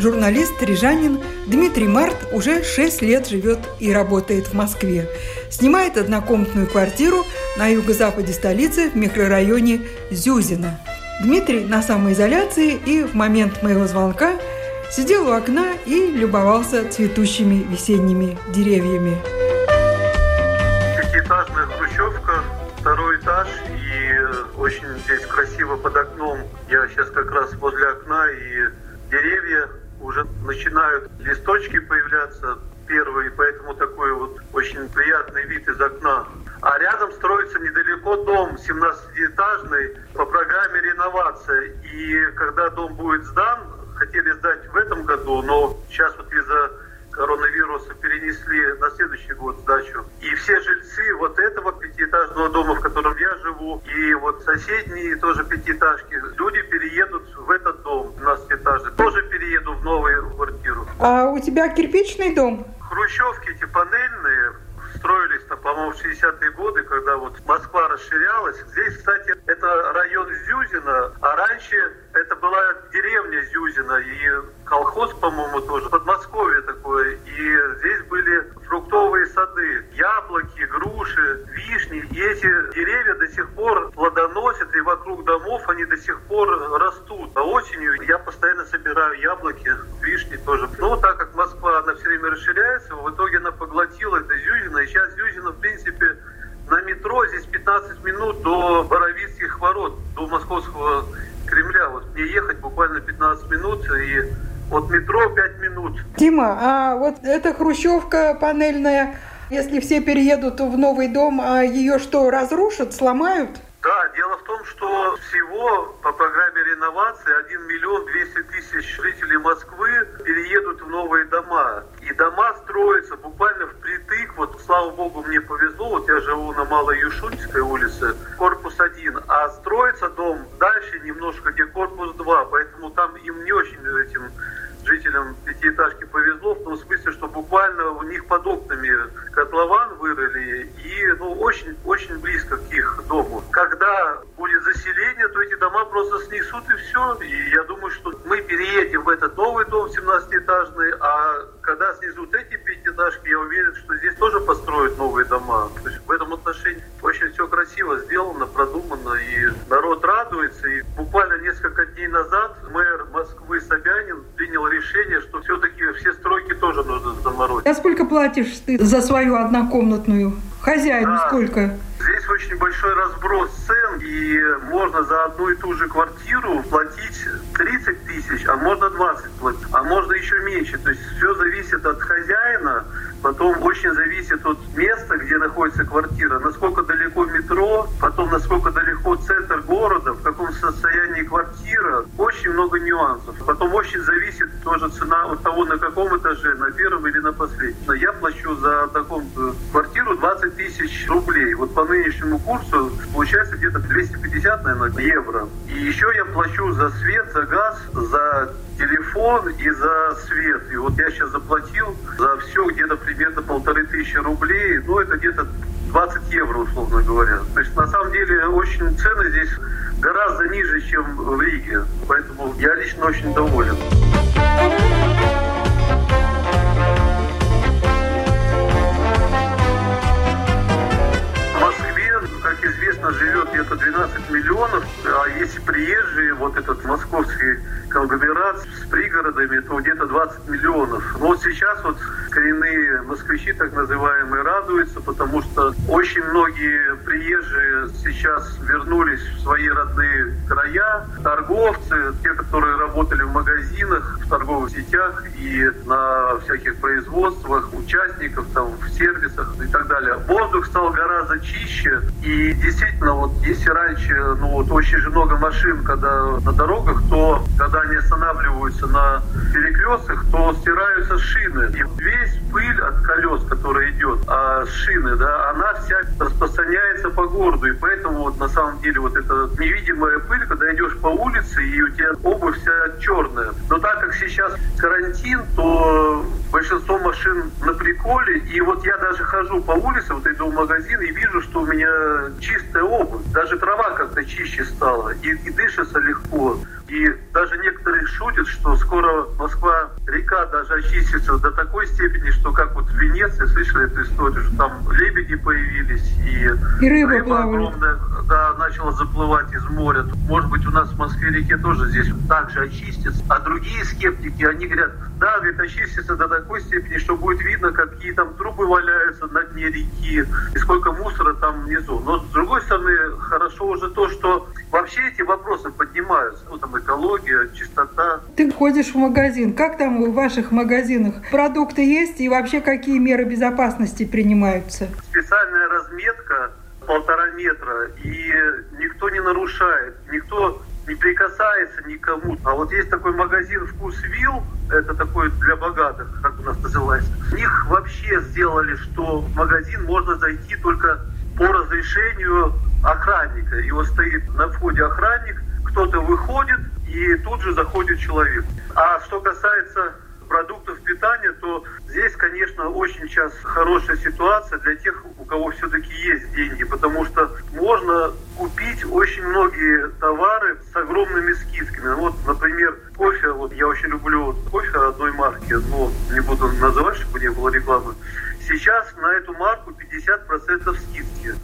Журналист Рижанин Дмитрий Март уже 6 лет живет и работает в Москве. Снимает однокомнатную квартиру на юго-западе столицы в микрорайоне Зюзино. Дмитрий на самоизоляции и в момент моего звонка сидел у окна и любовался цветущими весенними деревьями. Пятиэтажная хрущевка, второй этаж и очень здесь красиво под окном. Я сейчас как раз возле окна и деревья уже начинают листочки появляться первые, поэтому такой вот очень приятный вид из окна. А рядом строится недалеко дом 17-этажный по программе реновация. И когда дом будет сдан, хотели сдать в этом году, но сейчас вот из-за коронавируса перенесли на следующий год сдачу. И все жильцы вот этого пятиэтажного дома, в котором я живу, и вот соседние тоже пятиэтажки, люди переедут в этот дом, 12-этажный, тоже переедут в новую квартиру. А у тебя кирпичный дом? Хрущевки эти панельные, строились, там, по-моему, в 60-е годы, когда вот Москва расширялась. Здесь, кстати, это район Зюзина, а раньше это была деревня Зюзина и колхоз, по-моему, тоже, Подмосковье такое. И здесь были фруктовые сады, яблоки, груши, вишни. И эти деревья до сих пор плодоносят, и вокруг домов они до сих пор растут. А осенью я постоянно собираю яблоки, вишни тоже. Но так как Москва, она все время расширяется, в итоге она поглотила это Зюзино. И сейчас Зюзино, в принципе, на метро здесь 15 минут до Боровицких ворот, до московского Кремля. Вот мне ехать буквально 15 минут и от метро 5 минут. Дима, а вот эта хрущевка панельная, если все переедут в новый дом, а ее что, разрушат, сломают? Да, дело в том, что всего по программе реновации 1 миллион 200 тысяч жителей Москвы переедут в новые дома. И дома строятся буквально впритык. Вот, слава богу, мне повезло. Вот я живу на Малой Юшуньской улице, корпус 1. А строится дом дальше немножко, где корпус 2. Поэтому там им не очень этим жителям пятиэтажки повезло в том смысле, что буквально у них под окнами котлован вырыли и ну, очень, очень близко к их дому. Когда будет заселение, то эти дома просто снесут и все. И я думаю, что мы переедем в этот новый дом 17-этажный, а когда снесут эти пятиэтажки, я уверен, что здесь тоже построят новые дома. То есть в этом отношении очень все красиво сделано, продумано, и народ радуется. И буквально несколько дней назад мэр Москвы Собянин принял решение, что все-таки все стройки тоже нужно заморозить. А сколько платишь ты за свою однокомнатную? Хозяину да. сколько? Здесь очень большой разброс цен, и можно за одну и ту же квартиру платить 30 тысяч, а можно 20 платить, а можно еще меньше. То есть все зависит от хозяина, Потом очень зависит от места, где находится квартира, насколько далеко метро, потом насколько далеко центр города, в каком состоянии квартира. Очень много нюансов. Потом очень зависит тоже цена от того, на каком этаже, на первом или на последнем. Я плачу за такую квартиру 20 тысяч рублей. Вот по нынешнему курсу получается где-то 250, наверное, евро. И еще я плачу за свет, за газ, за телефон и за свет. И вот я сейчас заплатил за все где-то примерно полторы тысячи рублей. Ну, это где-то 20 евро, условно говоря. То есть, на самом деле, очень цены здесь гораздо ниже, чем в Риге. Поэтому я лично очень доволен. известно, живет где-то 12 миллионов, приезжие, вот этот московский конгломерат с пригородами, то где-то 20 миллионов. Но вот сейчас вот коренные москвичи, так называемые, радуются, потому что очень многие приезжие сейчас вернулись в свои родные края, торговцы, те, которые работали в магазинах, в торговых сетях и на всяких производствах, участников там в сервисах и так далее. Воздух стал гораздо чище, и действительно, вот если раньше, ну вот очень же много машин, когда на дорогах, то когда они останавливаются на перекрестках, то стираются шины. И весь пыль от колес, которая идет, а шины, да, она вся распространяется по городу. И поэтому вот на самом деле вот эта невидимая пыль, когда идешь по улице, и у тебя обувь вся черная. Но так как сейчас карантин, то большинство машин на приколе. И вот я даже хожу по улице, вот иду в магазин и вижу, что у меня чистая обувь. Даже трава как-то чище стала. И, и дышится легко. И даже некоторые шутят, что скоро Москва-река даже очистится до такой степени, что как вот в Венеции, слышали эту историю, что там лебеди появились, и, и рыба, рыба огромная да, начала заплывать из моря. Может быть, у нас в Москве-реке тоже здесь также очистится. А другие скептики, они говорят, да, говорит, очистится до такой степени, что будет видно, какие там трубы валяются на дне реки, и сколько мусора там внизу. Но, с другой стороны, хорошо уже то, что вообще эти вопросы поднимаются. Ну, там экология, чистота. Ты ходишь в магазин. Как там в ваших магазинах? Продукты есть и вообще какие меры безопасности принимаются? Полтора метра, и никто не нарушает, никто не прикасается никому. А вот есть такой магазин «Вкус Вилл», это такой для богатых, как у нас называется. У них вообще сделали, что в магазин можно зайти только по разрешению охранника. Его стоит на входе охранник, кто-то выходит, и тут же заходит человек. А что касается продуктов питания, то здесь, конечно, очень сейчас хорошая ситуация для тех, у кого все-таки есть деньги, потому что можно купить очень многие товары с огромными скидками. Вот, например, кофе, вот я очень люблю кофе одной марки, но не буду называть, чтобы не было рекламы. Сейчас на эту марку 50% скидки.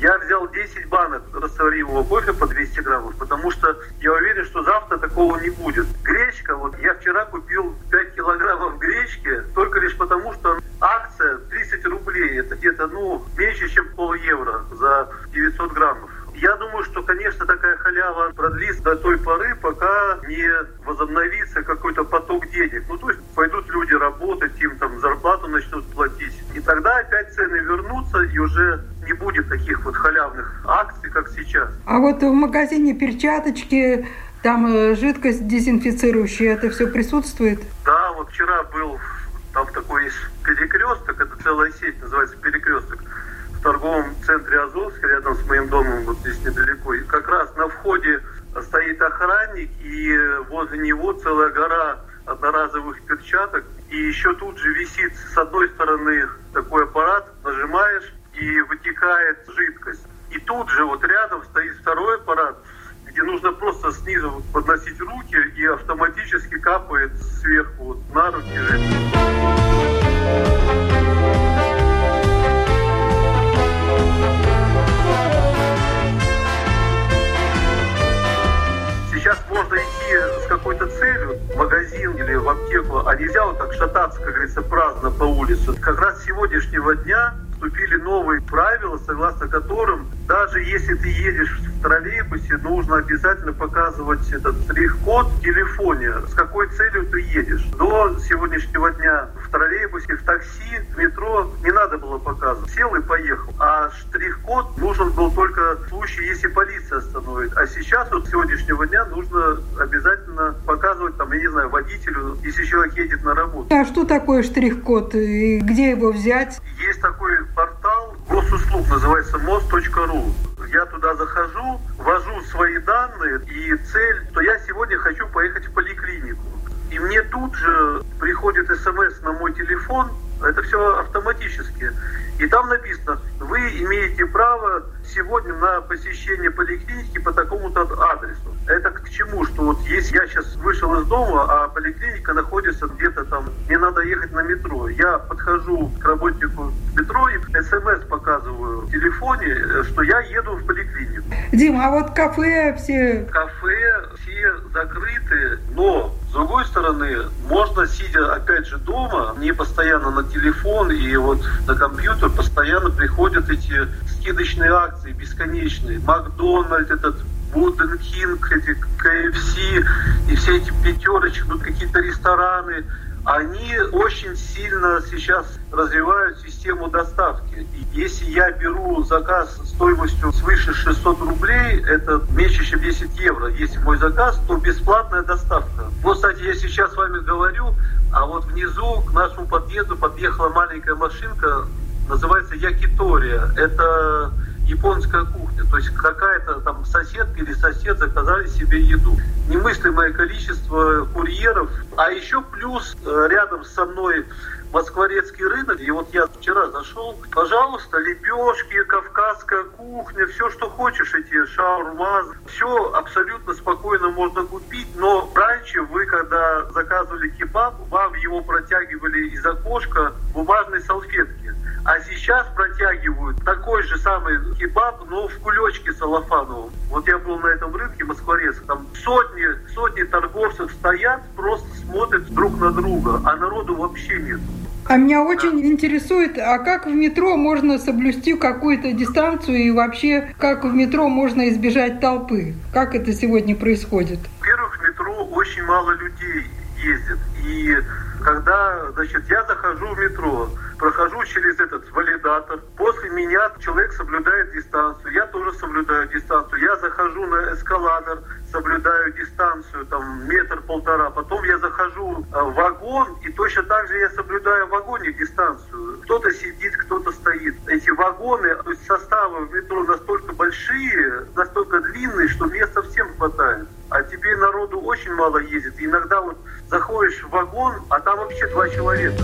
Я взял 10 банок растворимого кофе по 200 граммов, потому что я уверен, что завтра такого не будет. Гречка, вот я вчера купил 5 килограммов гречки, только лишь потому, что акция 30 рублей, это где-то, ну, меньше, чем пол евро за 900 граммов. Я думаю, что, конечно, такая халява продлится до той поры, пока не возобновится какой-то поток денег. Ну, то есть пойдут люди работать, им там зарплату начнут платить. И тогда опять цены вернутся, и уже не будет таких вот халявных акций, как сейчас. А вот в магазине перчаточки, там э, жидкость дезинфицирующая, это все присутствует? Да, вот вчера был там такой перекресток, это целая сеть, называется перекресток в торговом центре Азовск, рядом с моим домом, вот здесь недалеко. И как раз на входе стоит охранник, и возле него целая гора одноразовых перчаток. И еще тут же висит с одной стороны такой аппарат, и вытекает жидкость. И тут же вот рядом стоит второй аппарат, где нужно просто снизу подносить руки, и автоматически капает сверху вот на руки жидкость. Сейчас можно идти с какой-то целью в магазин или в аптеку, а нельзя вот так шататься, как говорится, праздно по улице. Как раз с сегодняшнего дня вступили новые правила, согласно которым даже если ты едешь в троллейбусе, нужно обязательно показывать этот штрих-код в телефоне, с какой целью ты едешь. До сегодняшнего дня в троллейбусе, в такси, в метро не надо было показывать. Сел и поехал. А штрих-код нужен был только в случае, если полиция остановит. А сейчас, вот с сегодняшнего дня, нужно обязательно показывать, там, я не знаю, водителю, если человек едет на работу. А что такое штрих-код и где его взять? Есть такой портал госуслуг, называется мост.ру. Я туда захожу, ввожу свои данные, и цель, что я сегодня хочу поехать в поликлинику. И мне тут же приходит смс на мой телефон, это все автоматически. И там написано, вы имеете право сегодня на посещение поликлиники по такому-то адресу. Это к чему? Что вот если я сейчас вышел из дома, а поликлиника находится где-то там, мне надо ехать на метро. Я подхожу к работнику метро и смс показываю в телефоне, что я еду в поликлинику. Дима, а вот кафе все... Кафе все закрыты, но с другой стороны, можно, сидя опять же дома, не постоянно на телефон и вот на компьютер, постоянно приходят эти скидочные акции бесконечные. Макдональд, этот Буден Кинг, эти КФС и все эти пятерочки, ну какие-то рестораны, они очень сильно сейчас развивают систему доставки. И если я беру заказ стоимостью свыше 600 рублей, это меньше, чем 10 евро. Если мой заказ, то бесплатная доставка. Вот, кстати, я сейчас с вами говорю, а вот внизу к нашему подъезду подъехала маленькая машинка, называется Якитория. Это японская кухня. То есть какая-то там соседка или сосед заказали себе еду. Немыслимое количество курьеров. А еще плюс э, рядом со мной Москворецкий рынок, и вот я вчера зашел, пожалуйста, лепешки, кавказская кухня, все, что хочешь, эти шаурма, все абсолютно спокойно можно купить, но раньше вы, когда заказывали кебаб, вам его протягивали из окошка бумажной салфетки. А сейчас протягивают такой же самый кебаб, но в кулечке салафановом. Вот я был на этом рынке Москворецк, там сотни, сотни торговцев стоят, просто смотрят друг на друга, а народу вообще нет. А меня очень интересует, а как в метро можно соблюсти какую-то дистанцию и вообще как в метро можно избежать толпы? Как это сегодня происходит? Во-первых, в метро очень мало людей ездит. И когда, значит, я захожу в метро, прохожу через этот валидатор, после меня человек соблюдает дистанцию, я тоже соблюдаю дистанцию, я захожу на эскалатор, соблюдаю дистанцию, там, метр-полтора, потом я захожу э, в вагон, и точно так же я соблюдаю в вагоне дистанцию. Кто-то сидит, кто-то стоит. Эти вагоны, то есть составы в метро настолько большие, настолько длинные, что места всем хватает. А теперь народу очень мало ездит. Иногда вот заходишь в вагон, а там вообще два человека.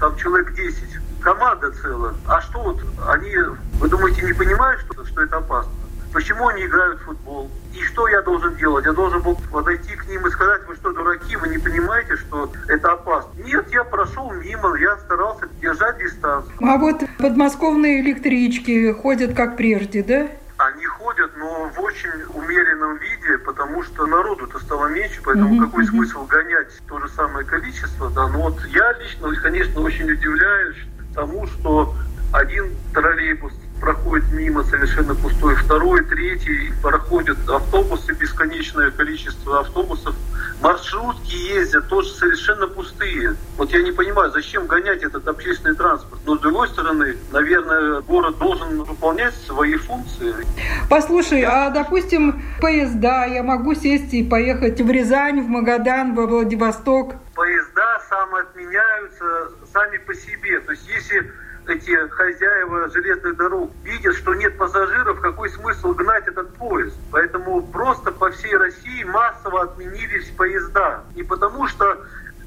Там человек 10. Команда целая. А что вот они, вы думаете, не понимают, что, что это опасно? Почему они играют в футбол? И что я должен делать? Я должен был подойти к ним и сказать, вы что, дураки, вы не понимаете, что это опасно? Нет, я прошел мимо, я старался держать дистанцию. А вот подмосковные электрички ходят как прежде, да? Они ходят, но в очень умеренном виде, потому что народу-то стало меньше, поэтому mm-hmm. какой смысл гонять то же самое количество, да, но вот я лично, конечно, очень удивляюсь тому, что один троллейбус проходит мимо совершенно пустой, второй, третий, проходят автобусы, бесконечное количество автобусов, маршрутки ездят тоже совершенно пустые. Вот я не понимаю, зачем гонять этот общественный транспорт. Но с другой стороны, наверное, город должен выполнять свои функции. Послушай, а допустим, поезда, я могу сесть и поехать в Рязань, в Магадан, во Владивосток? Поезда самоотменяются сами по себе. То есть если эти хозяева железных дорог видят, что нет пассажиров, какой смысл гнать этот поезд? Поэтому просто по всей России массово отменились поезда. Не потому что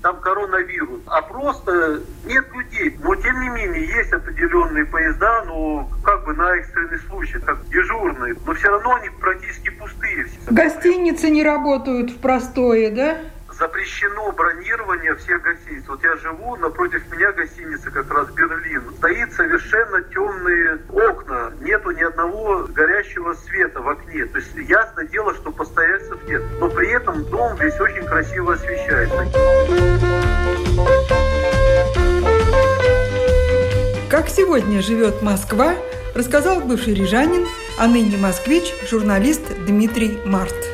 там коронавирус, а просто нет людей. Но тем не менее есть определенные поезда, но как бы на экстренный случай, как дежурные. Но все равно они практически пустые. Гостиницы не работают в простое, да? Запрещено бронирование всех гостиниц. Вот я живу, напротив меня гостиница как раз Берлин. Стоит совершенно темные окна, нету ни одного горящего света в окне. То есть ясно дело, что постояльцев нет. Но при этом дом весь очень красиво освещается. Как сегодня живет Москва, рассказал бывший рижанин, а ныне москвич, журналист Дмитрий Март.